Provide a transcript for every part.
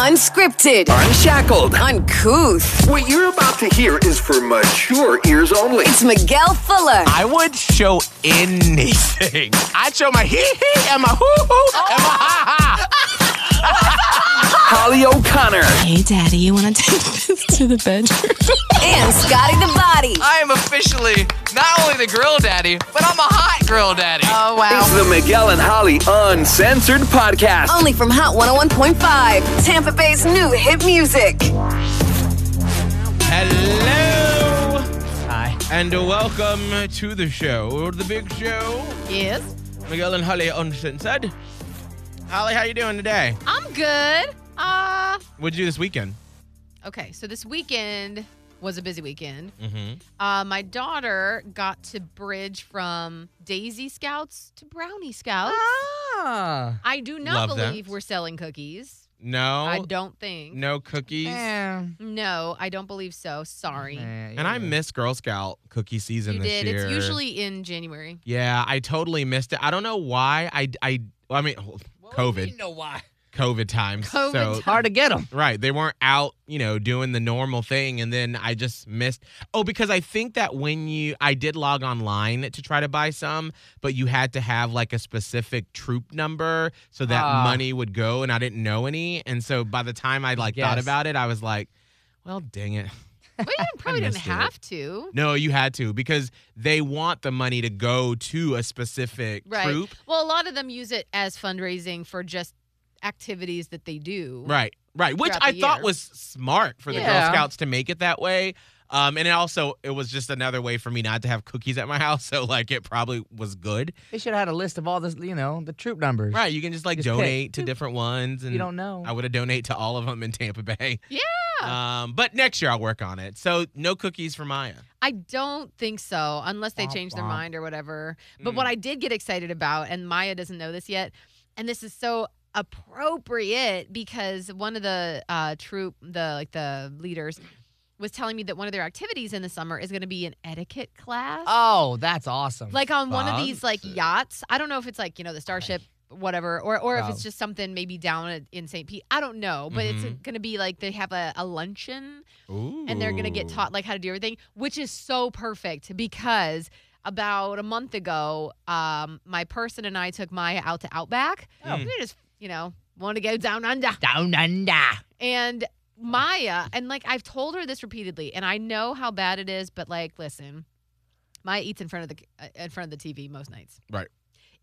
Unscripted, Unshackled. uncouth. What you're about to hear is for mature ears only. It's Miguel Fuller I would show anything. I'd show my hee hee and my hoo hoo and my ha ha. Holly O'Connor. Hey, Daddy, you want to take this to the bedroom? and Scotty the Body. I am officially not only the grill daddy, but I'm a hot grill daddy. Oh, wow. It's the Miguel and Holly Uncensored Podcast. Only from Hot 101.5, Tampa Bay's new hit music. Hello Hi. and welcome to the show, the big show. yes. Miguel and Holly Uncensored. Holly, how you doing today? I'm good. Uh What'd you do this weekend? okay, so this weekend was a busy weekend. Mm-hmm. Uh my daughter got to bridge from Daisy Scouts to Brownie Scouts. Ah. I do not Love that. believe we're selling cookies. No. I don't think. No cookies. No, I don't believe so. Sorry. And I yeah. miss Girl Scout cookie season you this did. year. It's usually in January. Yeah, I totally missed it. I don't know why. I I well, I mean, COVID, You know why? COVID times. COVID so It's hard to get them. right, they weren't out, you know, doing the normal thing, and then I just missed. Oh, because I think that when you, I did log online to try to buy some, but you had to have like a specific troop number so that Ah. money would go, and I didn't know any, and so by the time I like thought about it, I was like, well, dang it. Well, you probably didn't missed it. have to. No, you had to because they want the money to go to a specific Right. troop. Well, a lot of them use it as fundraising for just activities that they do. Right, right. Which I thought year. was smart for the Girl Scouts to make it that way. Um, and it also it was just another way for me not to have cookies at my house. So like it probably was good. They should have had a list of all this, you know, the troop numbers. Right. You can just like Just pick. donate to different ones and You don't know. I would have donate to all of them in Tampa Bay. Yeah. Um, but next year I'll work on it. So no cookies for Maya. I don't think so, unless they Womp change their womp. mind or whatever. But Mm. what I did get excited about, and Maya doesn't know this yet, and this is so appropriate because one of the uh, troop, the like the leaders, was telling me that one of their activities in the summer is going to be an etiquette class, Oh, that's awesome. like on one of these like yachts. I don't know if it's like you know the Starship. Whatever, or or if Oh. it's just something maybe down at, in St. Pete. I don't know, but it's Mhm. going to be like they have a, a luncheon and they're going to get taught like how to do everything, which is so perfect because about a month ago, um, my person and I took Maya out to Outback. Oh. We just, you know, want to go down under. down under. And Maya, and like I've told her this repeatedly, and I know how bad it is, but like, listen, Maya eats in front of the uh, in front of the TV most nights. Right.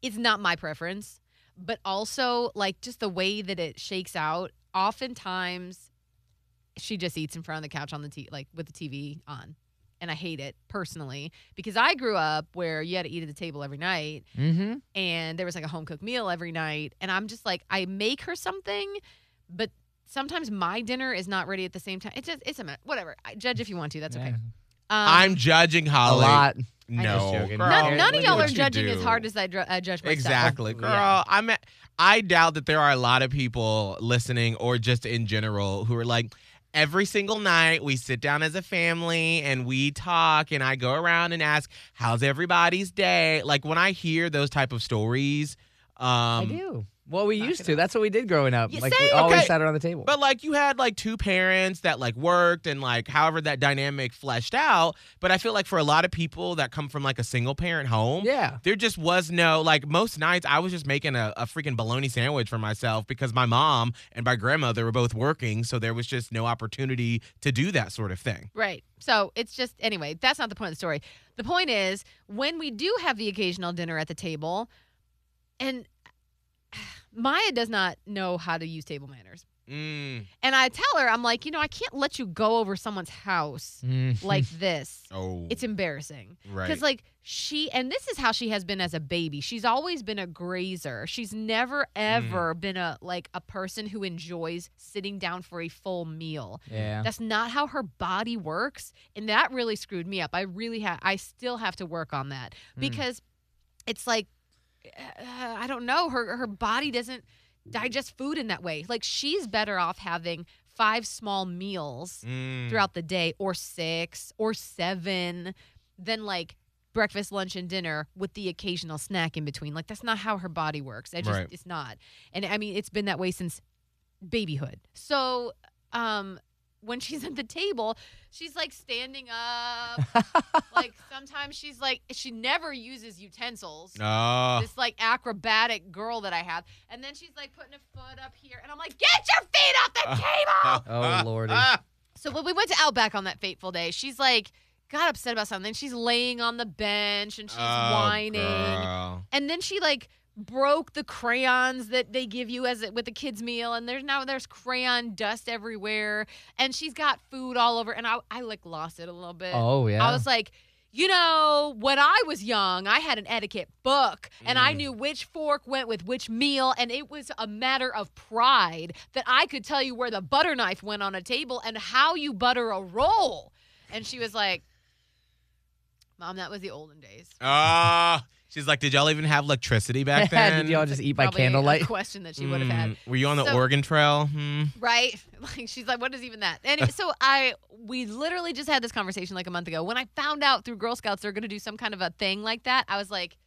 It's not my preference, but also like just the way that it shakes out. Oftentimes, she just eats in front of the couch on the t like with the TV on, and I hate it personally because I grew up where you had to eat at the table every night, Mm-hmm. and there was like a home cooked meal every night and i'm just like i make her something but sometimes my dinner is not ready at the same time it's just it's a mess. whatever I, judge if you want to that's okay um, I'm judging Holly. a lot. No, girl, none, none of y'all are judging as hard as i dr- uh, judge myself Exactly, girl. Yeah. I'm. At, I doubt that there are a lot of people listening, or just in general, who are like, every single night we sit down as a family and we talk, and I go around and ask, "How's everybody's day?" Like when I hear those type of stories, um, I do. Well, we knock used it to. That's what we did growing up. Yeah, like we always Okay. sat around the table. But like you had like two parents that like worked and like however that dynamic fleshed out. But I feel like for a lot of people that come from like a single parent home, yeah. there just was no like most nights I was just making a, a freaking bologna sandwich for myself because my mom and my grandmother were both working, so there was just no opportunity to do that sort of thing. right so it's just anyway that's not the point of the story the point is when we do have the occasional dinner at the table and maya does not know how to use table manners Mm. and i tell her i'm like you know i can't let you go over someone's house Mm. like this Oh, it's embarrassing right. because like she and this is how she has been as a baby she's always been a grazer she's never ever been a like a person who enjoys sitting down for a full meal yeah. that's not how her body works and that really screwed me up i really have i still have to work on that Mm. because it's like uh, i don't know her her body doesn't digest food in that way like she's better off having five small meals Mm. throughout the day or six or seven than like breakfast lunch and dinner with the occasional snack in between like that's not how her body works i just Right. it's not and i mean it's been that way since babyhood. So, um, when she's at the table, she's like standing up. like sometimes she's like she never uses utensils. Oh. This like acrobatic girl that I have, and then she's like putting a foot up here, and I'm like, get your feet off the table. Oh, Lordy. So when we went to Outback on that fateful day, she's like got upset about something. She's laying on the bench and she's Oh, whining. girl. And then she like broke the crayons that they give you as a, with the kids meal and there's now there's crayon dust everywhere and she's got food all over and I I like lost it a little bit. Oh, yeah. I was like, you know, when I was young, I had an etiquette book and I Mm. knew which fork went with which meal. And it was a matter of pride that I could tell you where the butter knife went on a table and how you butter a roll. And she was like, Mom, that was the olden days. Oh. She's like, did y'all even have electricity back then? Did y'all just eat by Probably a- candlelight? A question that she would have had. Mm, Were you on the So- Oregon Trail? Hmm. Right? Like she's like, what is even that? And so I we literally just had this conversation like a month ago. When I found out through Girl Scouts they're gonna do some kind of a thing like that, I was like,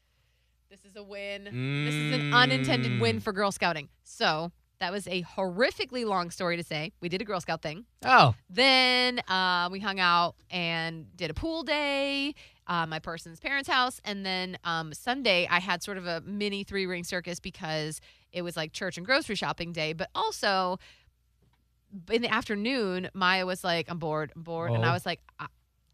this is a win. This is an unintended win Mm. for Girl Scouting. So that was a horrifically long story to say. We did a Girl Scout thing. Oh, Then uh, we hung out and did a pool day, uh, my person's parents' house, and then um, Sunday I had sort of a mini three ring circus because it was like church and grocery shopping day, but also in the afternoon Maya was like, "I'm bored, I'm bored," and I Oh. was like, "I,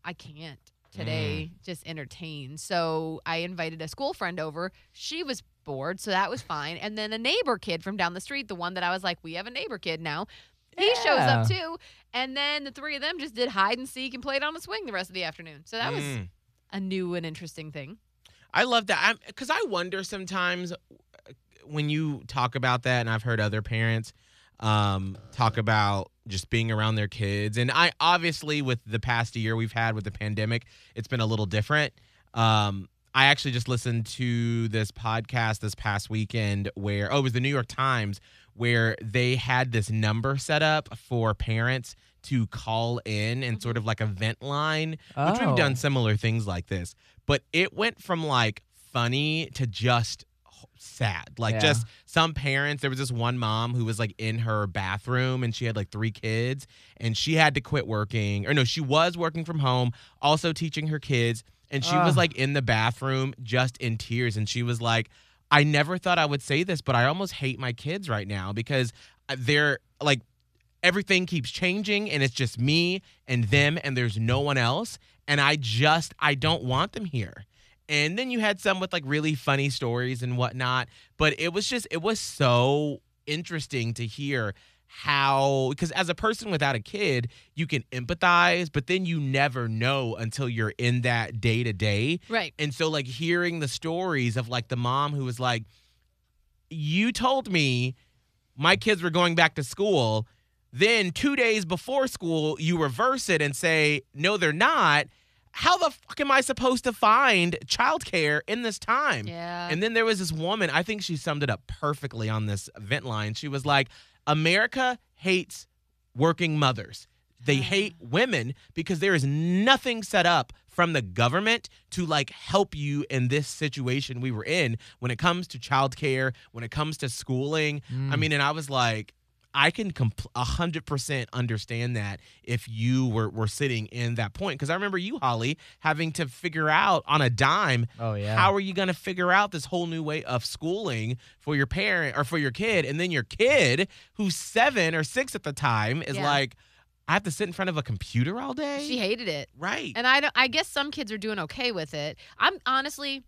I can't." Today, just entertain. So I invited a school friend over. She was bored, so that was fine. And then a neighbor kid from down the street, the one that I was like, we have a neighbor kid now. He shows up too. And then the three of them just did hide and seek and played on the swing the rest of the afternoon. So that was Mm. A new and interesting thing. I love that. Because I wonder sometimes when you talk about that, and I've heard other parents um, talk about just being around their kids. And I obviously, with the past year we've had with the pandemic, it's been a little different. Um, I actually just listened to this podcast this past weekend where, oh, it was the New York Times, where they had this number set up for parents to call in and sort of like a vent line, which we've Oh. done similar things like this. But it went from like funny to just sad. Like Yeah. just some parents, there was this one mom who was like in her bathroom and she had like three kids and she had to quit working. Or no, she was working from home, also teaching her kids. And she was like in the bathroom just in tears. And she was like, I never thought I would say this, but I almost hate my kids right now because uh, they're like, everything keeps changing and it's just me and them and there's no one else. And I just, I don't want them here. And then you had some with like really funny stories and whatnot. But it was just, it was so interesting to hear how, because as a person without a kid, you can empathize, but then you never know until you're in that day to day. Right. And so, like, hearing the stories of like the mom who was like, You told me my kids were going back to school. Then, two days before school, you reverse it and say, No, they're not. How the fuck am I supposed to find childcare in this time? Yeah. And then there was this woman, I think she summed it up perfectly on this vent line. She was like, America hates working mothers. They mm. hate women because there is nothing set up from the government to like help you in this situation we were in when it comes to childcare, when it comes to schooling. I mm. mean, and I was like, I can compl- a hundred percent understand that if you were, were sitting in that point. Because I remember you, Holly, having to figure out on a dime Oh, yeah. how are you going to figure out this whole new way of schooling for your parent or for your kid? And then your kid, who's seven or six at the time, is Yeah. like, I have to sit in front of a computer all day. She hated it. right. And I don't I guess some kids are doing okay with it. I'm honestly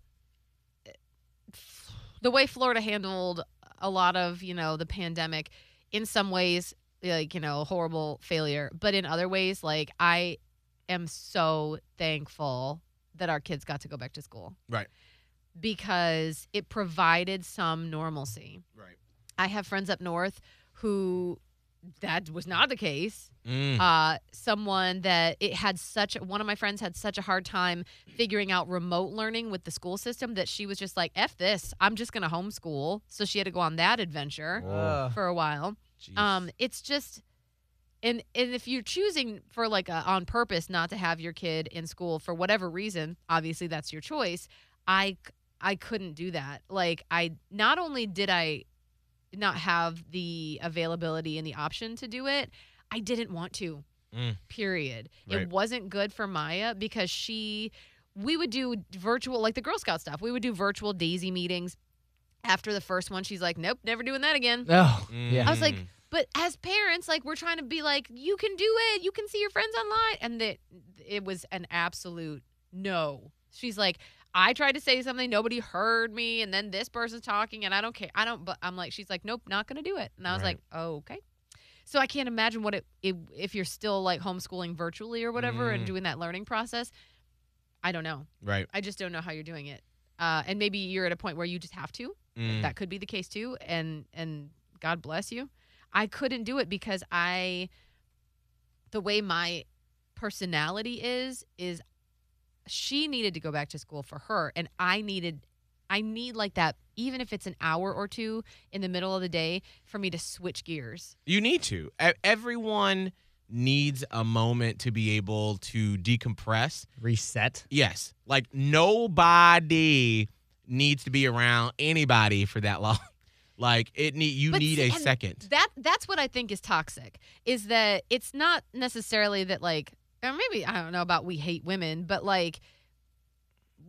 the way Florida handled a lot of, you know, the pandemic in some ways like, you know, horrible failure, but in other ways like I am so thankful that our kids got to go back to school right. because it provided some normalcy. Right. I have friends up north who that was not the case Mm. uh, someone that it had such one of my friends had such a hard time figuring out remote learning with the school system that she was just like f this i'm just gonna homeschool so she had to go on that adventure Ugh. for a while Jeez. um it's just and and if you're choosing for like a, on purpose not to have your kid in school for whatever reason obviously that's your choice I I couldn't do that like i not only did i not have the availability and the option to do it, I didn't want to. Mm. Period. Right. It wasn't good for Maya because she we would do virtual like the Girl Scout stuff. We would do virtual Daisy meetings. After the first one, she's like, "Nope, never doing that again." Oh, yeah. I was like, Mm. but as parents, like we're trying to be like, you can do it. You can see your friends online, and that it was an absolute no. She's like, I tried to say something, nobody heard me, and then this person's talking, and I don't care. I don't. But I'm like, she's like, nope, not gonna do it. And I was Right. like, oh, okay. So I can't imagine what it, it if you're still like homeschooling virtually or whatever and Mm. doing that learning process. I don't know. right. I just don't know how you're doing it. Uh, and maybe you're at a point where you just have to Mm. that could be the case too and and god bless you i couldn't do it because i the way my personality is is she needed to go back to school for her and i needed i need like that even if it's an hour or two in the middle of the day for me to switch gears You need to. E- Everyone needs a moment to be able to decompress. Reset. Yes. Like nobody needs to be around anybody for that long. Like it need you But need see, a second. that that's what i think is toxic is that it's not necessarily that like or maybe i don't know about we hate women but like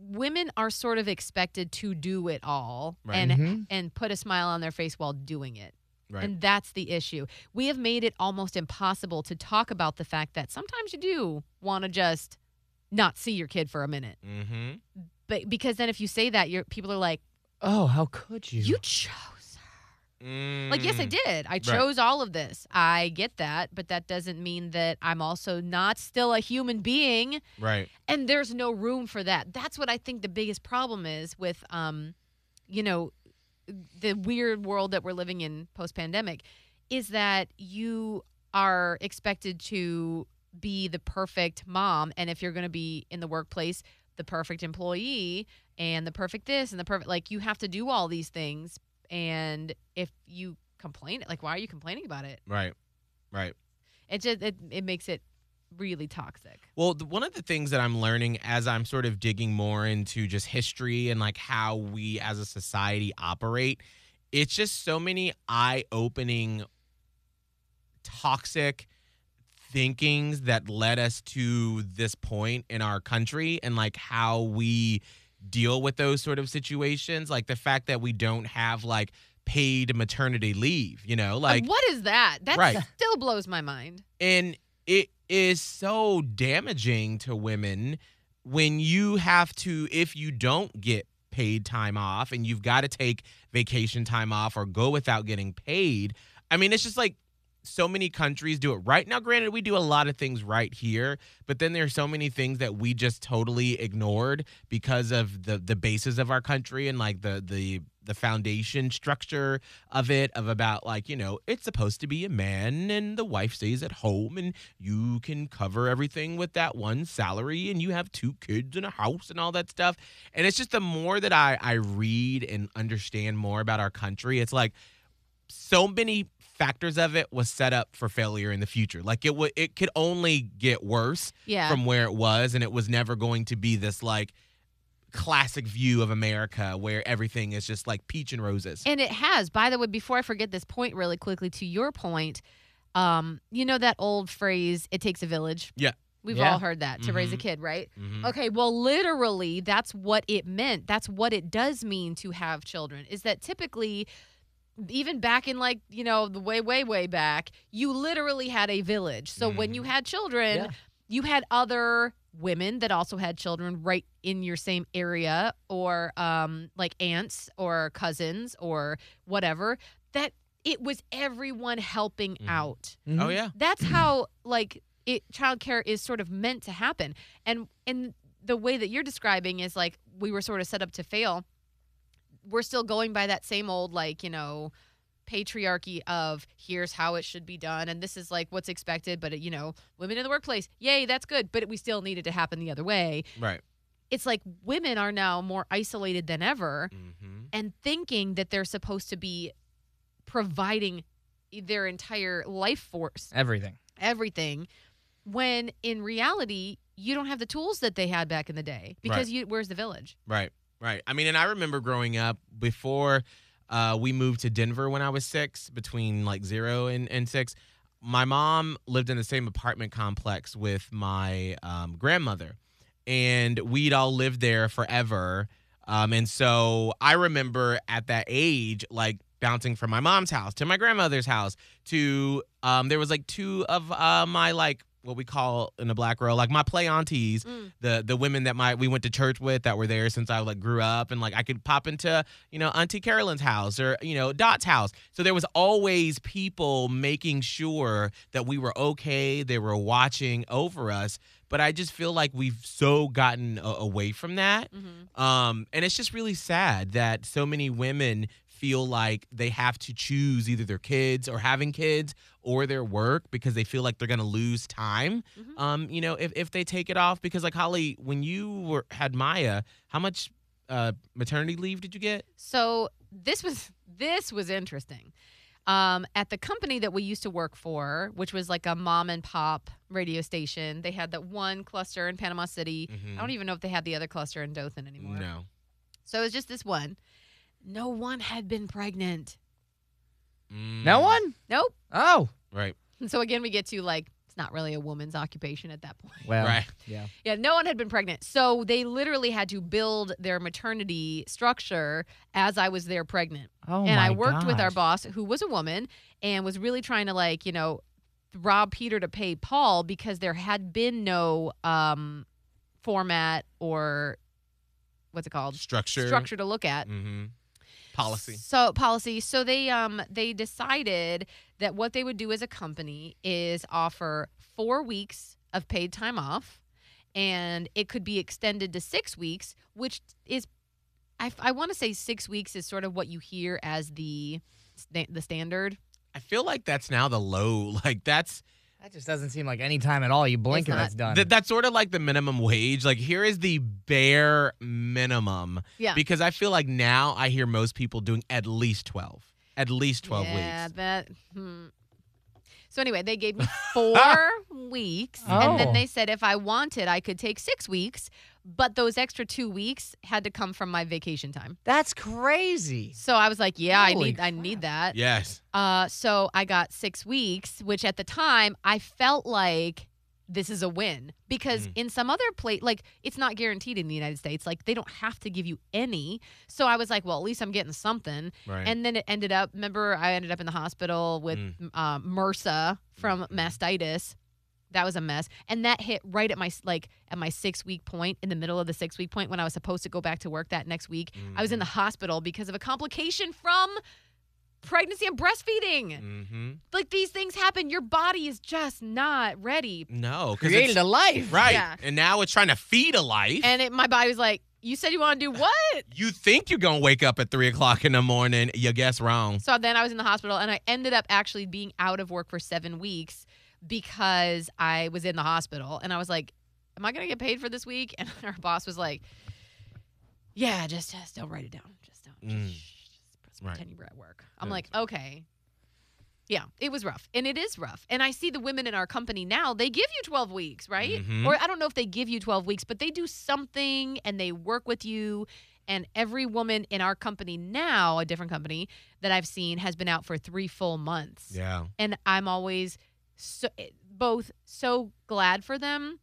women are sort of expected to do it all Right. and Mhm. and put a smile on their face while doing it Right. and that's the issue we have made it almost impossible to talk about the fact that sometimes you do want to just not see your kid for a minute mm-hmm. But because then if you say that your people are like Oh, how could you? you chose her. like, yes, I Mm. did. I chose all of this. I get that, but that doesn't mean that I'm also not still a human being. Right. And there's no room for that. That's what I think the biggest problem is with, um, you know, the weird world that we're living in post pandemic is that you are expected to be the perfect mom. And if you're going to be in the workplace, the perfect employee and the perfect this and the perfect, like, you have to do all these things. And if you complain, it like, why are you complaining about it? Right. Right. It just, it, it makes it really toxic. Well, the, one of the things that I'm learning as I'm sort of digging more into just history and like how we as a society operate, it's just so many eye opening, toxic thinkings that led us to this point in our country and like how we deal with those sort of situations. Like the fact that we don't have like paid maternity leave, you know, Like, what is that? That Right. still blows my mind. and it is so damaging to women when you have to if you don't get paid time off and you've got to take vacation time off or go without getting paid i mean it's just like so many countries do it right. Now granted we do a lot of things right here but then there's so many things that we just totally ignored because of the the basis of our country and like the the the foundation structure of it of about like you know it's supposed to be a man and the wife stays at home and you can cover everything with that one salary and you have two kids and a house and all that stuff. And it's just the more that i i read and understand more about our country it's like so many factors of it was set up for failure in the future like it would it could only get worse Yeah. from where it was and it was never going to be this like classic view of america where everything is just like peach and roses And it has. By the way, before I forget this point really quickly to your point, um, you know that old phrase, it takes a village? Yeah. We've Yeah. all heard that to raise a Mhm. kid, right? Mhm. Okay, well, literally, that's what it meant. That's what it does mean to have children, is that typically, even back in like, you know, the way, way, way back, you literally had a village. So when you had children, Yeah. you had other women that also had children right in your same area or um like aunts or cousins or whatever that it was everyone helping Mhm. out Mhm. oh yeah that's how like it childcare is sort of meant to happen and and the way that you're describing is like we were sort of set up to fail we're still going by that same old like you know patriarchy of here's how it should be done and this is like what's expected but you know women in the workplace yay that's good but we still need it to happen the other way right it's like women are now more isolated than ever mm-hmm. and thinking that they're supposed to be providing their entire life force Everything. everything when in reality you don't have the tools that they had back in the day because Right. you where's the village Right, right. I mean, and I remember growing up before uh, we moved to Denver when I was six, between like zero and, and six. My mom lived in the same apartment complex with my um, grandmother, and we'd all lived there forever. Um, and so I remember at that age, like bouncing from my mom's house to my grandmother's house to um, there was like two of uh, my like what we call in the black world like my play aunties Mm. the the women that my we went to church with that were there since I like grew up and like I could pop into you know Auntie Carolyn's house or you know Dot's house so there was always people making sure that we were okay they were watching over us but I just feel like we've so gotten a- away from that Mhm. um, and it's just really sad that so many women feel like they have to choose either their kids or having kids or their work because they feel like they're going to lose time. Mhm. Um, you know, if, if they take it off because like Holly, when you were had Maya, how much uh maternity leave did you get? So this was this was interesting. Um, at the company that we used to work for, which was like a mom and pop radio station, they had that one cluster in Panama City. I don't even know if they had the other cluster in Dothan anymore. Mm-hmm. No. So it was just this one. No one had been pregnant. No one? Nope. Oh. Mm, Right. And so again, we get to like it's not really a woman's occupation at that point. Well. Right. Yeah. Yeah, no one had been pregnant. So they literally had to build their maternity structure as I was there pregnant. Oh and I my worked with our gosh. boss, who was a woman, and was really trying to like, you know, rob Peter to pay Paul because there had been no um format or what's it called? Structure. Structure to look at. Mm-hmm. Policy. So policy. So they um they decided that what they would do as a company is offer four weeks of paid time off, and it could be extended to six weeks, which is, I, I want to say six weeks is sort of what you hear as the the standard. I feel like that's now the low. Like that's That just doesn't seem like any time at all. You blink It's and not. that's done. Th- that's sort of like the minimum wage. Like here is the bare minimum. Yeah. Because I feel like now I hear most people doing at least twelve. At least twelve yeah, weeks. that. Hmm. So anyway, they gave me four weeks, and then Oh. they said if I wanted, I could take six weeks, but those extra two weeks had to come from my vacation time. that's crazy. So I was like, yeah, I Holy need I need that. Yes. Uh so I got 6 weeks, which at the time I felt like this is a win because Mm. in some other place like it's not guaranteed in the United States like they don't have to give you any. So I was like, well, at least I'm getting something. Right. And then it ended up remember I ended up in the hospital with Mm. um, MRSA from mastitis. That was a mess. And that hit right at my like at my 6 week point in the middle of the 6 week point when I was supposed to go back to work that next week. I was in the hospital because of a complication from pregnancy and breastfeeding. mm-hmm. Like these things happen. Your body is just not ready. No, because Created a life. right, Yeah. and now it's trying to feed a life. And it, my body was like, You said you want to do what? you think you're gonna wake up at three o'clock in the morning? You guess wrong. So then I was in the hospital and I ended up actually being out of work for seven weeks because I was in the hospital. And I was like, Am I going to get paid for this week? And our boss was like, Yeah, just, just don't write it down. Just don't. Mm. Just, just Right. pretend you were at work. I'm Good. like, Okay. Yeah, it was rough. And it is rough. And I see the women in our company now, they give you 12 weeks, right? Mhm. Or I don't know if they give you 12 weeks, but they do something and they work with you. And every woman in our company now, a different company that I've seen, has been out for three full months. Yeah. And I'm always so, eh, both so glad for them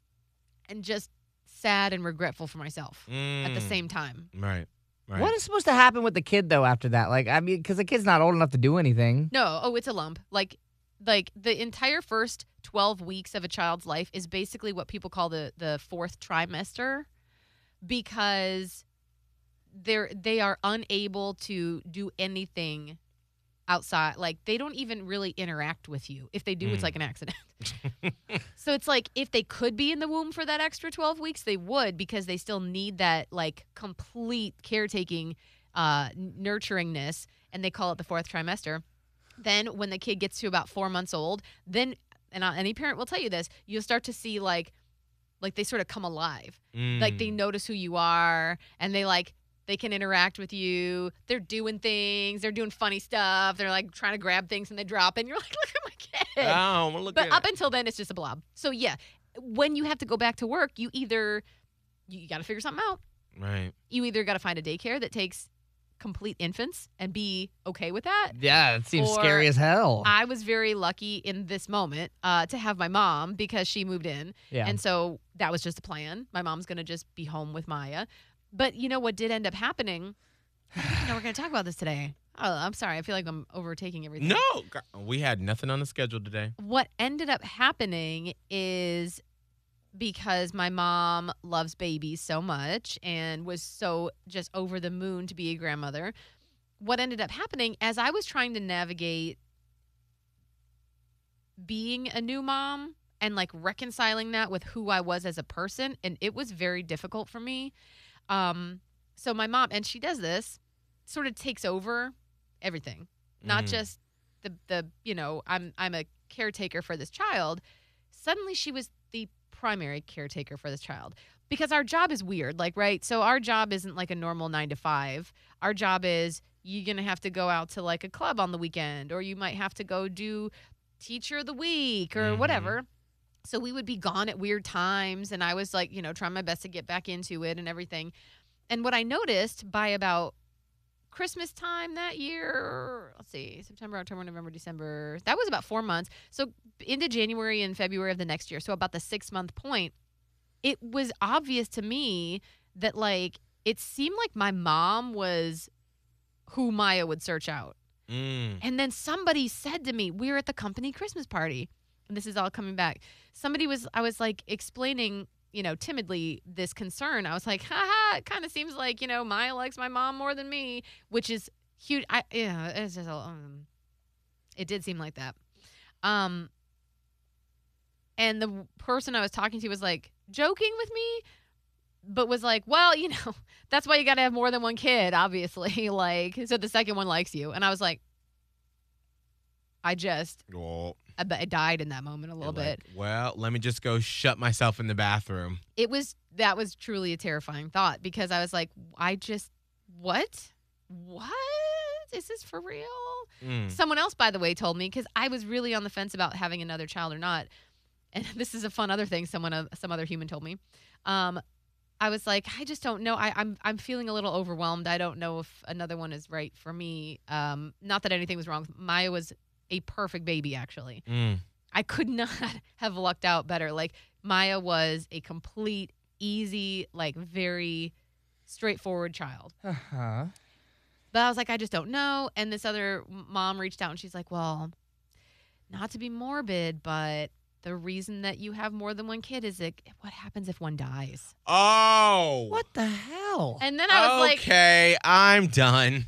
and just sad and regretful for myself at the Mm. same time. Right. Right. What is supposed to happen with the kid though after that? Like, I mean, because the kid's not old enough to do anything. No, oh, it's a lump. Like, like the entire first 12 weeks of a child's life is basically what people call the the fourth trimester because they're they are unable to do anything outside like they don't even really interact with you if they do it's Mm. like an accident so it's like if they could be in the womb for that extra 12 weeks they would because they still need that like complete caretaking uh nurturingness and they call it the fourth trimester then when the kid gets to about four months old then and any parent will tell you this you'll start to see like like they sort of come alive like they Mm. notice who you are and they like they can interact with you they're doing things they're doing funny stuff they're like trying to grab things and they drop and you're like look at my kid Oh, well, look but at up it. until then it's just a blob so yeah when you have to go back to work you either you got to figure something out Right. you either got to find a daycare that takes complete infants and be okay with that. Yeah, it seems Or scary as hell. I was very lucky in this moment uh, to have my mom because she moved in. yeah. And so that was just a plan. My mom's going to just be home with Maya. But you know what did end up happening? Know we're going to talk about this today. Oh, I'm sorry. I feel like I'm overtaking everything. No, we had nothing on the schedule today. What ended up happening is because my mom loves babies so much and was so just over the moon to be a grandmother. What ended up happening as I was trying to navigate being a new mom and like reconciling that with who I was as a person and it was very difficult for me. Um so my mom and she does this sort of takes over everything. Not Mm. just the the you know, I'm I'm a caretaker for this child. Suddenly she was the primary caretaker for this child because our job is weird like right so our job isn't like a normal 9 to 5 our job is you're going to have to go out to like a club on the weekend or you might have to go do teacher of the week or Mhm. whatever so we would be gone at weird times and i was like you know trying my best to get back into it and everything and what i noticed by about christmas time that year let's see september october november december that was about four months so into january and february of the next year so about the six month point it was obvious to me that like it seemed like my mom was who maya would search out Mm. and then somebody said to me, we were at the company Christmas party. This is all coming back. Somebody was, I was like explaining, you know, timidly this concern. I was like, haha, it kind of seems like, you know, Maya likes my mom more than me, which is huge. I, yeah, it's just, um, it did seem like that. Um, and the person I was talking to was like joking with me, but was like, well, you know, that's why you got to have more than one kid, obviously. like, so the second one likes you. And I was like, I just, Well, I, bet I died in that moment a little you're bit. like, well, let me just go shut myself in the bathroom. It was, that was truly a terrifying thought because I was like, I just, what? What? Is this for real? Mm. Someone else, by the way, told me because I was really on the fence about having another child or not. And this is a fun other thing someone, uh, some other human told me. Um, I was like, I just don't know. I, I'm I'm feeling a little overwhelmed. I don't know if another one is right for me. Um, not that anything was wrong. Maya was a perfect baby, actually. Mm. I could not have lucked out better. Like Maya was a complete, easy, like very straightforward child. uh-huh. But I was like, I just don't know. And this other mom reached out and she's like, Well, not to be morbid, but the reason that you have more than one kid is it, what happens if one dies? Oh. What the hell? And then I was like, okay, I'm done.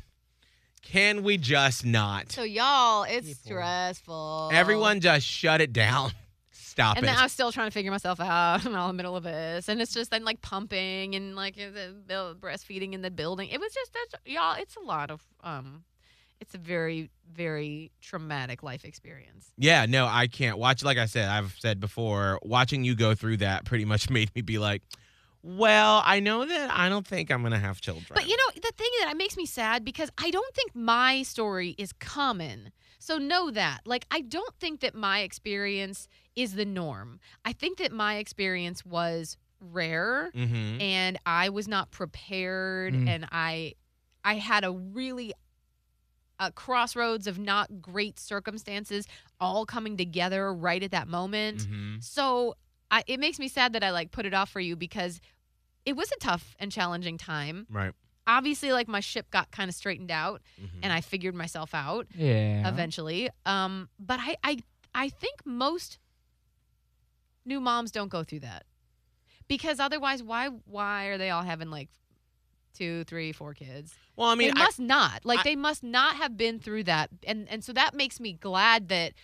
Can we just not? So y'all, it's People. stressful. Everyone just shut it down. Stop And it. then I was still trying to figure myself out in all the middle of this, and it's just then like pumping and like the the breastfeeding in the building. It was just that's y'all. It's a lot of um, it's a very very traumatic life experience. yeah, no, I can't watch. Like I said, I've said before, watching you go through that pretty much made me be like, well, I know that I don't think I'm gonna have children. But you know, the thing that makes me sad because I don't think my story is common. So know that. Like I don't think that my experience is the norm. I think that my experience was rare Mm-hmm. and I was not prepared Mm. and I I had a really a crossroads of not great circumstances all coming together right at that moment. Mm-hmm. So I, it makes me sad that I like put it off for you because it was a tough and challenging time. Right. Obviously, like my ship got kind of straightened out Mhm. and I figured myself out Yeah. eventually. Um, but I, I, I think most new moms don't go through that because otherwise, why, why are they all having like two, three, four kids? well, I mean, they I- must not. Like I- they must not have been through that, and and so that makes me glad that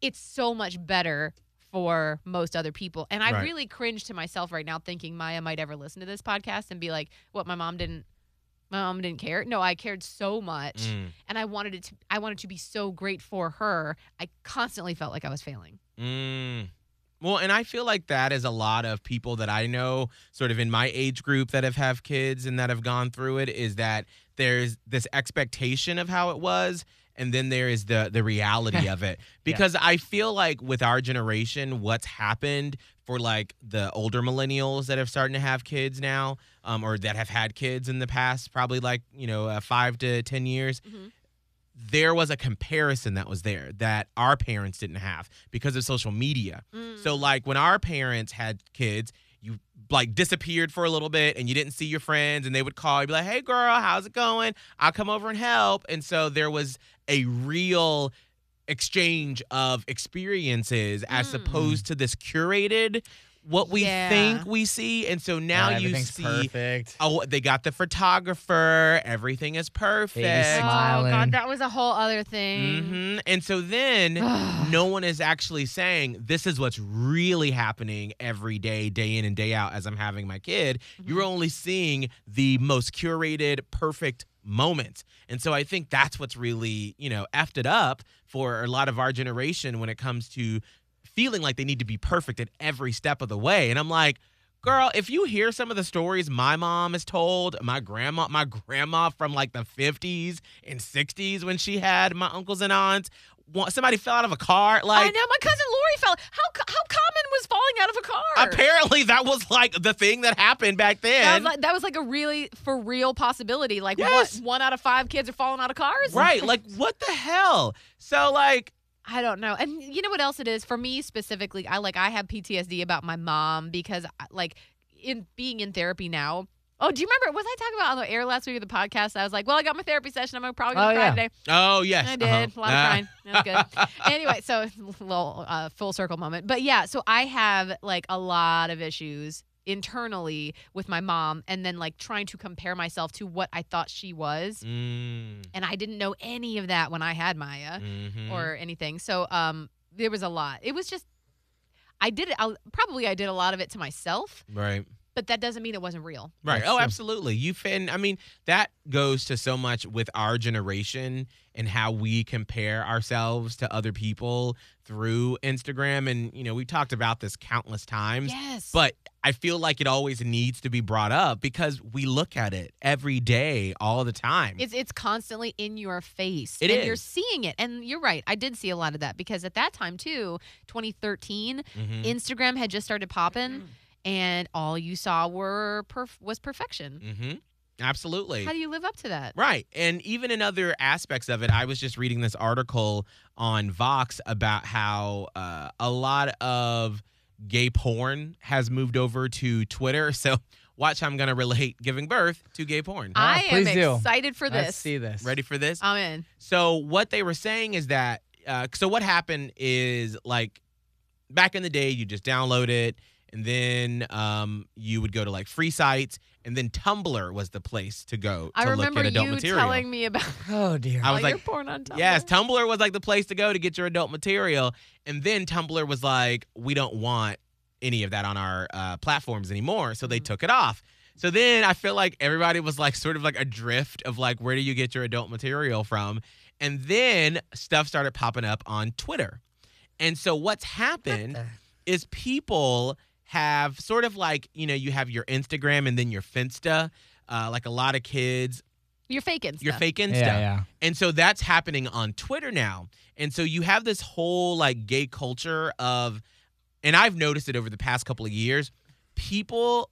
it's so much better for most other people. And I Right. really cringe to myself right now, thinking Maya might ever listen to this podcast and be like, "What? My mom didn't." My mom didn't care. No, I cared so much, Mm, and I wanted it to. I wanted to be so great for her. I constantly felt like I was failing. mm. Well, and I feel like that is a lot of people that I know, sort of in my age group, that have have kids and that have gone through it. Is that there's this expectation of how it was, and then there is the the reality of it. Because I feel like with our generation, what's happened for like the older millennials that have starting to have kids now, um, or that have had kids in the past, probably like you know uh, five to ten years. Mhm. There was a comparison that was there that our parents didn't have because of social media. Mm. So like when our parents had kids, you like disappeared for a little bit and you didn't see your friends and they would call you be like, "Hey girl, how's it going? I'll come over and help." And so there was a real exchange of experiences as Mm. opposed to this curated what we Yeah. think we see. And so now Yeah, you see perfect. Oh, they got the photographer. Everything is perfect. Oh smiling. God, that was a whole other thing. hmm And so then no one is actually saying this is what's really happening every day, day in and day out as I'm having my kid. You're only seeing the most curated, perfect moments. And so I think that's what's really, you know, effed it up for a lot of our generation when it comes to feeling like they need to be perfect at every step of the way. And I'm like, Girl, if you hear some of the stories my mom has told, my grandma, my grandma from like the 50s and 60s when she had my uncles and aunts, somebody fell out of a car. Like I know my cousin Lori fell. How how common was falling out of a car? apparently that was like the thing that happened back That then. was, like, that was like a really for real possibility. Like Yes. what, one out of five kids are falling out of cars. right. Like, what the hell? So, like, I don't know. And you know what else it is for me specifically? I like I have PTSD about my mom because like in being in therapy now. Oh, do you remember? Was I talking about on the air last week of the podcast? I was like, "Well, I got my therapy session. I'm probably gonna Oh, cry yeah. today." oh, yes. I did uh-huh. a lot of crying. That was good. anyway, so a little uh, full circle moment. But yeah, so I have like a lot of issues internally with my mom, and then like trying to compare myself to what I thought she was, Mm, and I didn't know any of that when I had Maya mhm. or anything. So um, there was a lot. It was just. I did it. I, probably I did a lot of it to myself, right. But that doesn't mean it wasn't real. Right. That's oh, true. absolutely. You fin. I mean, that goes to so much with our generation and how we compare ourselves to other people through Instagram. And you know, we've talked about this countless times. Yes, But I feel like it always needs to be brought up because we look at it every day, all the time. It's it's constantly in your face. It and you're seeing it. And you're right. I did see a lot of that because at that time too, 2013, Mhm. Instagram had just started popping and all you saw were perf- was perfection. Mhm. Absolutely. How do you live up to that? Right. And even in other aspects of it, I was just reading this article on Vox about how uh, a lot of gay porn has moved over to Twitter. So watch how I'm going to relate giving birth to gay porn. I am please do. excited for Let's this. see this. Ready for this? I'm in. So what they were saying is that uh, so what happened is like back in the day you just download it and then um, you would go to like free sites and then Tumblr was the place to go I to remember look at adult you material. telling me about Oh dear. I was like, porn on Tumblr. Yes, Tumblr was like the place to go to get your adult material. And then Tumblr was like, we don't want any of that on our uh, platforms anymore. So they Mhm. took it off. So then I feel like everybody was like sort of like adrift of like, where do you get your adult material from? And then stuff started popping up on Twitter. And so what's happened is people have sort of like, you know, you have your Instagram and then your Finsta. Uh, like a lot of kids, You're faking your stuff. fake Insta. Yeah, yeah. And so that's happening on Twitter now. And so you have this whole like gay culture of, and I've noticed it over the past couple of years. People,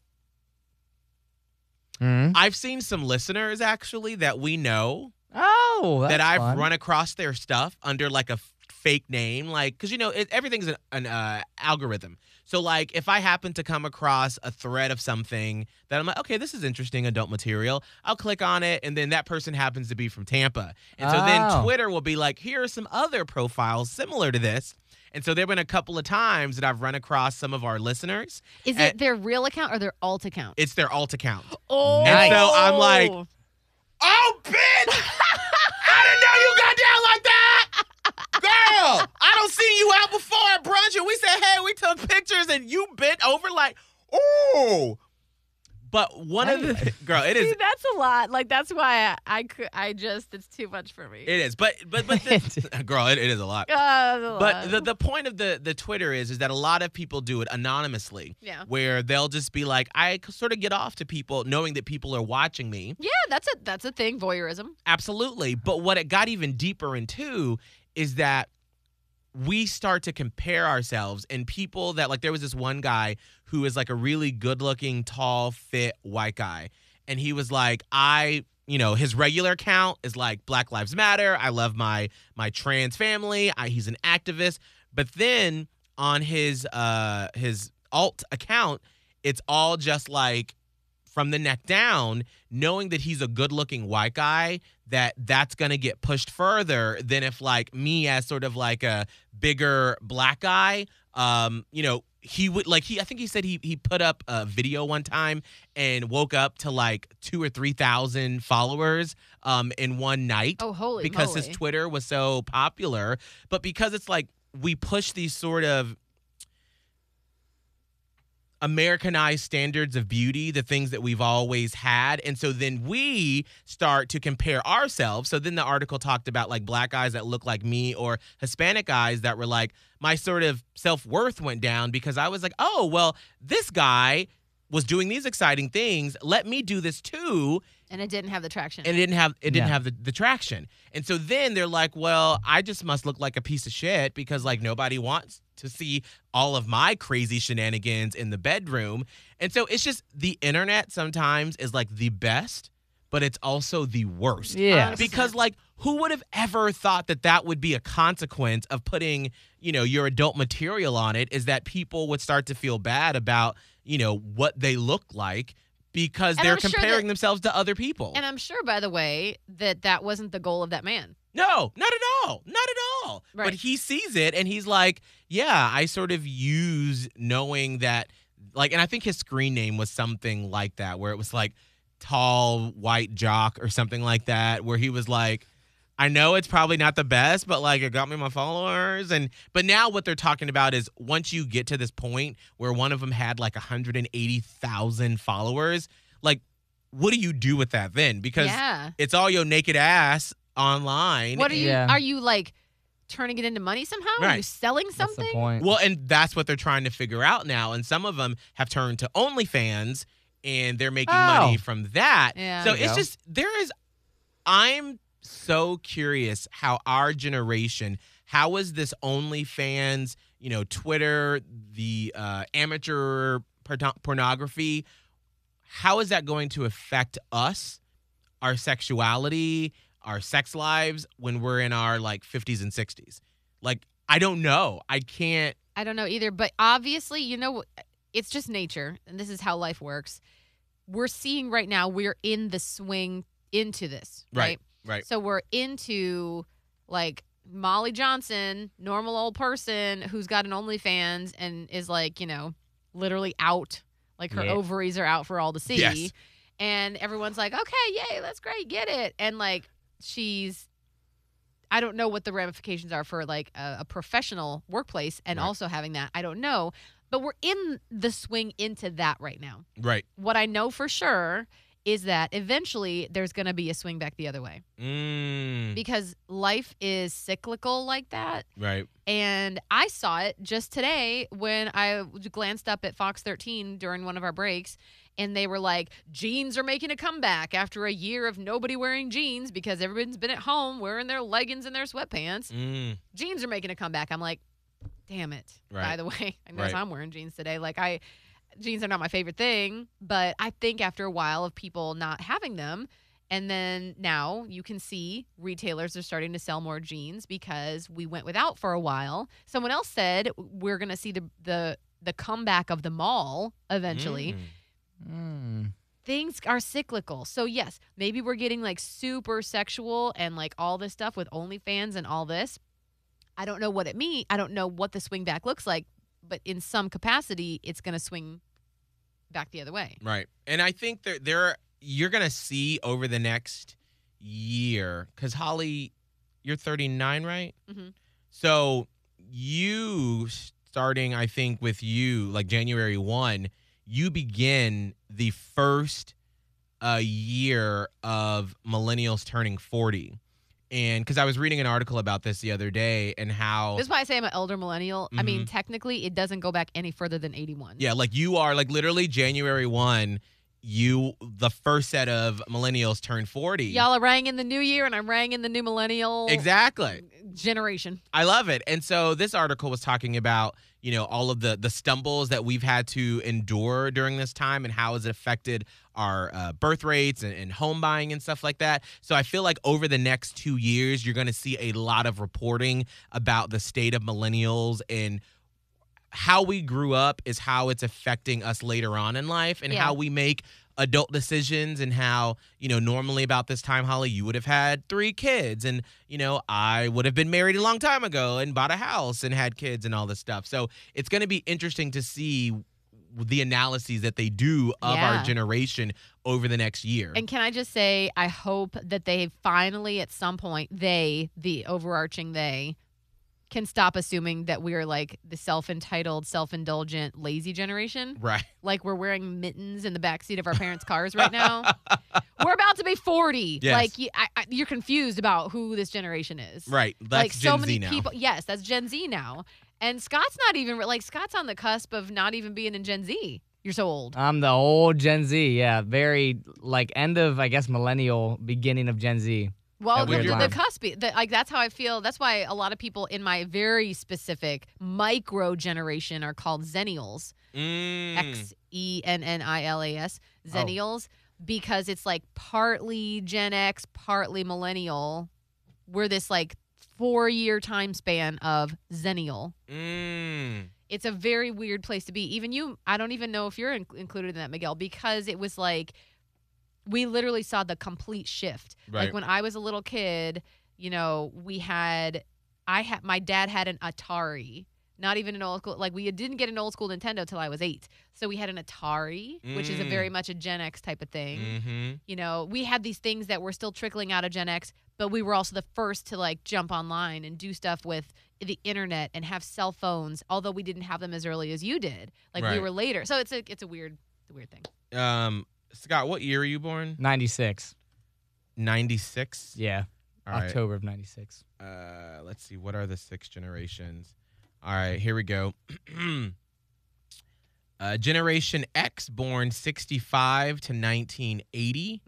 Mhm. I've seen some listeners actually that we know Oh, that's that I've fun. run across their stuff under like a f- fake name, like because you know it, everything's an, an uh, algorithm. So like if I happen to come across a thread of something that I'm like, okay, this is interesting adult material, I'll click on it, and then that person happens to be from Tampa, and so then Oh. Twitter will be like, here are some other profiles similar to this. And so there've been a couple of times that I've run across some of our listeners. Is it their real account or their alt account? It's their alt account. oh, And so I'm like, Oh, bitch! I didn't know you got down like that! Girl, I don't see you out before at brunch and we said, hey, we took pictures and you bent over like, ooh. But one of the girl, it is See, that's a lot. Like that's why I, I could I just it's too much for me. it is. But but but the, girl, it, it is a lot. Uh, a But lot. the, the point of the, the Twitter is is that a lot of people do it anonymously. Yeah. Where they'll just be like, I sort of get off to people knowing that people are watching me. yeah, that's a that's a thing. Voyeurism. Absolutely. But what it got even deeper into is that we start to compare ourselves and people that like there was this one guy who is like a really good looking, tall, fit white guy. And he was like, I you know his regular account is like black lives matter. I love my my trans family. I, he's an activist. But then on his uh his alt account it's all just like from the neck down knowing that he's a good looking white guy that that's going to get pushed further than if like me as sort of like a bigger black guy um you know he would like he i think he said he he put up a video one time and woke up to like two or three thousand followers um in one night Oh, holy because moly. his twitter was so popular but because it's like we push these sort of Americanized standards of beauty, the things that we've always had. And so then we start to compare ourselves. So then the article talked about like black guys that look like me or Hispanic guys that were like, my sort of self worth went down because I was like, oh, well, this guy was doing these exciting things. Let me do this too and it didn't have the traction. and it didn't have it didn't Yeah. have the, the traction. And so then they're like, well, I just must look like a piece of shit because like nobody wants to see all of my crazy shenanigans in the bedroom. And so it's just the internet sometimes is like the best, but it's also the worst. Yeah. Honestly. Because like who would have ever thought that that would be a consequence of putting, you know, your adult material on it is that people would start to feel bad about, you know, what they look like because And they're I'm sure comparing that- themselves to other people. and I'm sure, by the way, that that wasn't the goal of that man. No, not at all. Not at all. But he sees it and he's like, yeah, I sort of use knowing that, like, and I think his screen name was something like that, where it was like tall white jock or something like that, where he was like, I know it's probably not the best, but like it got me my followers. And but now what they're talking about is once you get to this point where one of them had like 180,000 followers, like what do you do with that then? Because yeah. it's all your naked ass online. What are you? Yeah. Are you like turning it into money somehow? Are you Right. selling That's something? the point. Well, and that's what they're trying to figure out now. And some of them have turned to OnlyFans and they're making Oh. money from that. Yeah. So it's go. just, there is, I'm so curious how our generation, how is this OnlyFans, you know, Twitter, the uh, amateur porno- pornography, how is that going to affect us, our sexuality, our sex lives when we're in our like 50s and 60s? Like, I don't know. I can't. I don't know either, but obviously, you know, it's just nature, and this is how life works. We're seeing right now we're in the swing into this, right? Right. So we're into like Molly Johnson, normal old person who's got an OnlyFans and is like, you know, literally out. Like her Yeah. ovaries are out for all to see. Yes. And everyone's like, okay, yay, that's great, get it. And like she's I don't know what the ramifications are for like a, a professional workplace and Right. also having that. I don't know. But we're in the swing into that right now. Right. What I know for sure is that eventually there's going to be a swing back the other way Mm, because life is cyclical like that. right. And I saw it just today when I glanced up at Fox 13 during one of our breaks, and they were like, jeans are making a comeback after a year of nobody wearing jeans because everyone's been at home wearing their leggings and their sweatpants. Mm, Jeans are making a comeback. I'm like, damn it. By the way, I notice Right. I'm wearing jeans today. Like, I, jeans are not my favorite thing, but I think after a while of people not having them, and then now you can see retailers are starting to sell more jeans because we went without for a while. Someone else said we're going to see the, the the comeback of the mall eventually. mm. Mm. Things are cyclical. So yes, maybe we're getting like super sexual and like all this stuff with OnlyFans and all this. I don't know what it means. I don't know what the swing back looks like, but in some capacity, it's going to swing back the other way. Right. And I think there there you're gonna see over the next year because Holly, you're 39, right? Mhm. So you starting, I think, with you like January one, you begin the first uh, year of millennials turning 40. And because I was reading an article about this the other day and how. This is why I say I'm an elder millennial. I mean, Mhm. technically, it doesn't go back any further than 81. Yeah, like you are like literally January 1, you, the first set of millennials turn 40. Y'all are rang in the new year, and I'm rang in the new millennial Exactly. generation. I love it. And so this article was talking about, you know, all of the the stumbles that we've had to endure during this time and how has it affected our uh, birth rates and, and home buying and stuff like that. So I feel like over the next two years, you're going to see a lot of reporting about the state of millennials and how we grew up is how it's affecting us later on in life and Yeah. how we make adult decisions and how you know normally about this time holly you would have had three kids and you know i would have been married a long time ago and bought a house and had kids and all this stuff so it's going to be interesting to see the analyses that they do of Yeah. our generation over the next year And can I just say, I hope that they finally, at some point, they, the overarching they, can stop assuming that we are like the self entitled, self indulgent, lazy generation. right Like we're wearing mittens in the backseat of our parents' cars right now. we're about to be 40. Yes. Like you, I, I, you're confused about who this generation is. right that's like gen so many z now people. Yes, that's Gen Z now. And Scott's not even like Scott's on the cusp of not even being in Gen Z. You're so old. I'm the old Gen Z. Yeah, very like end of I guess millennial, beginning of Gen Z. Well, the, the, cusp, the, like that's how I feel. That's why a lot of people in my very specific micro generation are called Xennials. Mm. X E N N I L A S. Oh. Because it's like partly Gen X, partly millennial. We're this like four year time span of Xennial. Mm. It's a very weird place to be. Even you, I don't even know if you're in- included in that, Miguel, because it was like we literally saw the complete shift. Right. Like when I was a little kid, you know, we had, I had, my dad had an Atari. Not even an old school, like we didn't get an old school Nintendo till I was eight. So we had an Atari, which is a Mm. very much a Gen X type of thing. hmm You know, we had these things that were still trickling out of Gen X, but we were also the first to like jump online and do stuff with the internet and have cell phones, although we didn't have them as early as you did. Like we were later. So it's a it's a weird weird thing. um scott what year are you born Ninety six. 96 Yeah, All right. October of ninety six. uh let's see what are the six generations all right here we go uh generation x born 65 to 1980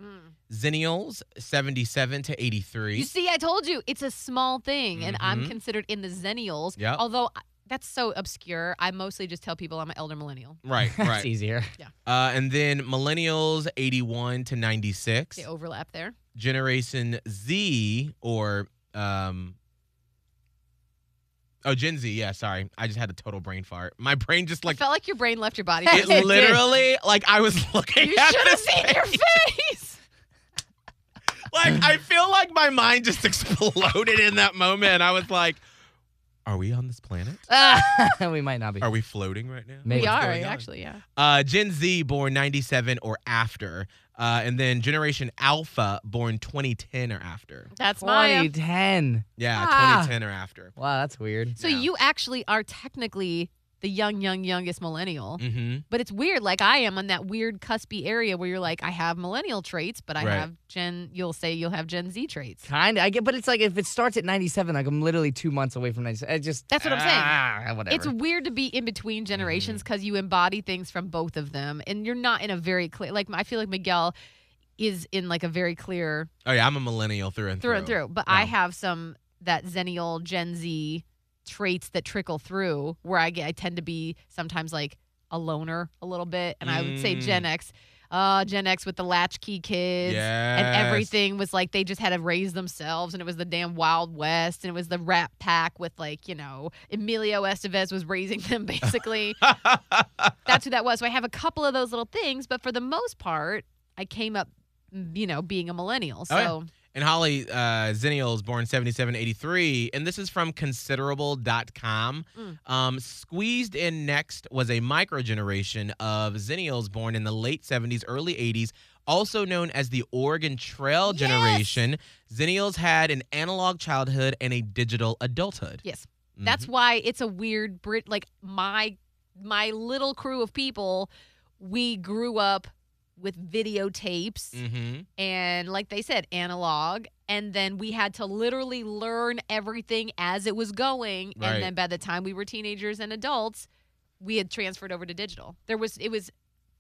xennials 77 to 83 You see, I told you it's a small thing, and I'm Mhm. considered in the Xennials. Yep. Although I- that's so obscure, I mostly just tell people I'm an elder millennial. right That's right easier. Yeah. Uh and then millennials 81 to 96 They overlap there. generation z or um oh gen z yeah sorry i just had a total brain fart my brain just I like felt like your brain left your body. it for a second. literally like i was looking You at should have this seen your face. like I feel like my mind just exploded in that moment. I was like, "Are we on this planet? we might not be. Are we floating right now? Maybe. we What's are going on? actually, yeah. Uh, Gen Z born '97 or after, uh, and then Generation Alpha born 2010 or after. That's Maya. 2010. Yeah, Ah. 2010 or after. Wow, that's weird. So Yeah. you actually are technically the young, young, youngest millennial. Mm-hmm. But it's weird, like I am on that weird cuspy area where you're like, I have millennial traits, but I Right. have Gen. You'll say you'll have Gen Z traits. Kind of. I get, but it's like if it starts at 97, like I'm literally two months away from 97. I just. That's what I'm saying. Ah, whatever. It's weird to be in between Mm-hmm. generations because you embody things from both of them, and you're not in a very clear. Like I feel like Miguel is in like a very clear Oh yeah, I'm a millennial through and through through. and through. But I have some that Xennial Gen Z traits that trickle through where I get I tend to be sometimes like a loner a little bit. And I would say Mm. Gen X. Uh, Gen X with the latchkey kids and everything was like they just had to raise themselves and it was the damn Wild West and it was the Rat Pack with like you know Emilio Estevez was raising them basically. That's who that was. So I have a couple of those little things, but for the most part, I came up, mm, you know, being a millennial. So Oh, yeah. And Holly uh, Xennials born 7783, and this is from considerable.com. Mm. Um, squeezed in next was a micro generation of Xennials born in the late 70s, early 80s, also known as the Oregon Trail Yes! generation. Xennials had an analog childhood and a digital adulthood. yes, that's why it's a weird Brit. Like my my little crew of people we grew up with videotapes Mm-hmm. and like they said analog and then we had to literally learn everything as it was going Right. and then by the time we were teenagers and adults we had transferred over to digital there was it was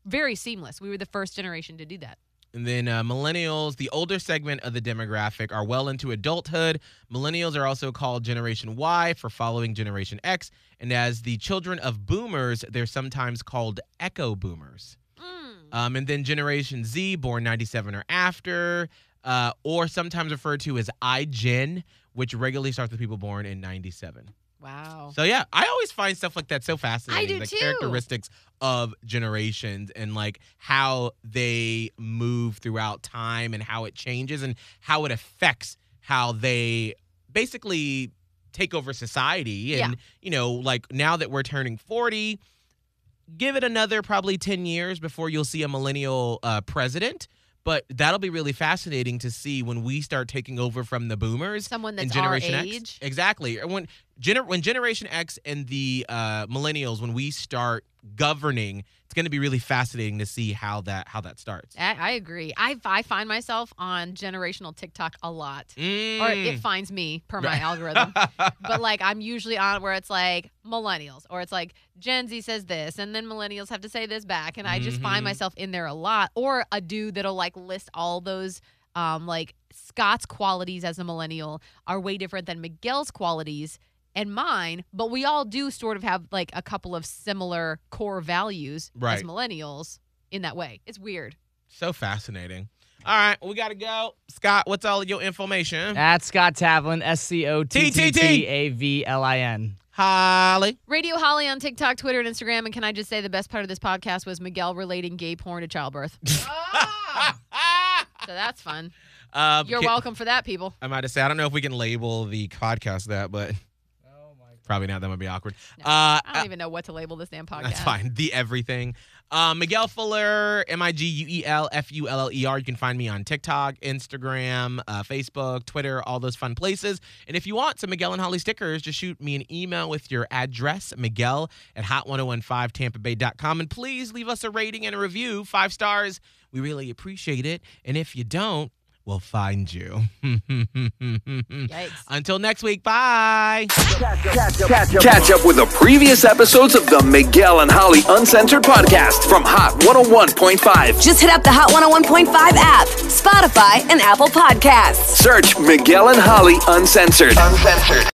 very seamless we were the first generation to do that And then uh, millennials, the older segment of the demographic, are well into adulthood. Millennials are also called Generation Y for following Generation X. And as the children of boomers, they're sometimes called echo boomers. Um, and then Generation Z, born 97 or after, uh, or sometimes referred to as iGen, which regularly starts with people born in 97. wow So yeah, I always find stuff like that so fascinating. I do the too. characteristics of generations and like how they move throughout time and how it changes and how it affects how they basically take over society. And you know, like now that we're turning 40, give it another probably 10 years before you'll see a millennial uh, president. But that'll be really fascinating to see when we start taking over from the boomers. Someone and that's our Generation X. age. Exactly. When gener- when Generation X and the uh, millennials, when we start governing, it's going to be really fascinating to see how that how that starts. I, I agree I, I find myself on generational tiktok a lot or Mm. it finds me per my algorithm but like I'm usually on where it's like millennials or it's like Gen Z says this and then millennials have to say this back and I just find Mhm. myself in there a lot or a dude that'll like list all those um like Scott's qualities as a millennial are way different than Miguel's qualities and mine but we all do sort of have like a couple of similar core values as millennials in that way it's weird so fascinating. All right, we got to go. Scott, what's all your information? At Scott Tavlin, S C O T T T A V L I N. Holly. Radio Holly on TikTok, Twitter, and Instagram. And can I just say the best part of this podcast was Miguel relating gay porn to childbirth. so that's fun. um, You're can- welcome for that, people. I might have said, I don't know if we can label the podcast that, but probably not. That might be awkward. No, uh, I don't even know what to label this damn podcast. That's fine. The everything. Um, Miguel Fuller, M I G U E L F U L L E R. You can find me on TikTok, Instagram, uh, Facebook, Twitter, all those fun places. And if you want some Miguel and Holly stickers, just shoot me an email with your address, Miguel at hot1015tampabay.com. And please leave us a rating and a review. Five stars. We really appreciate it. And if you don't, we'll find you. Yikes. Until next week. Bye. Catch up with the previous episodes of the Miguel and Holly Uncensored podcast from Hot 101.5. Just hit up the Hot 101.5 app, Spotify, and Apple Podcasts. Search Miguel and Holly Uncensored. Uncensored.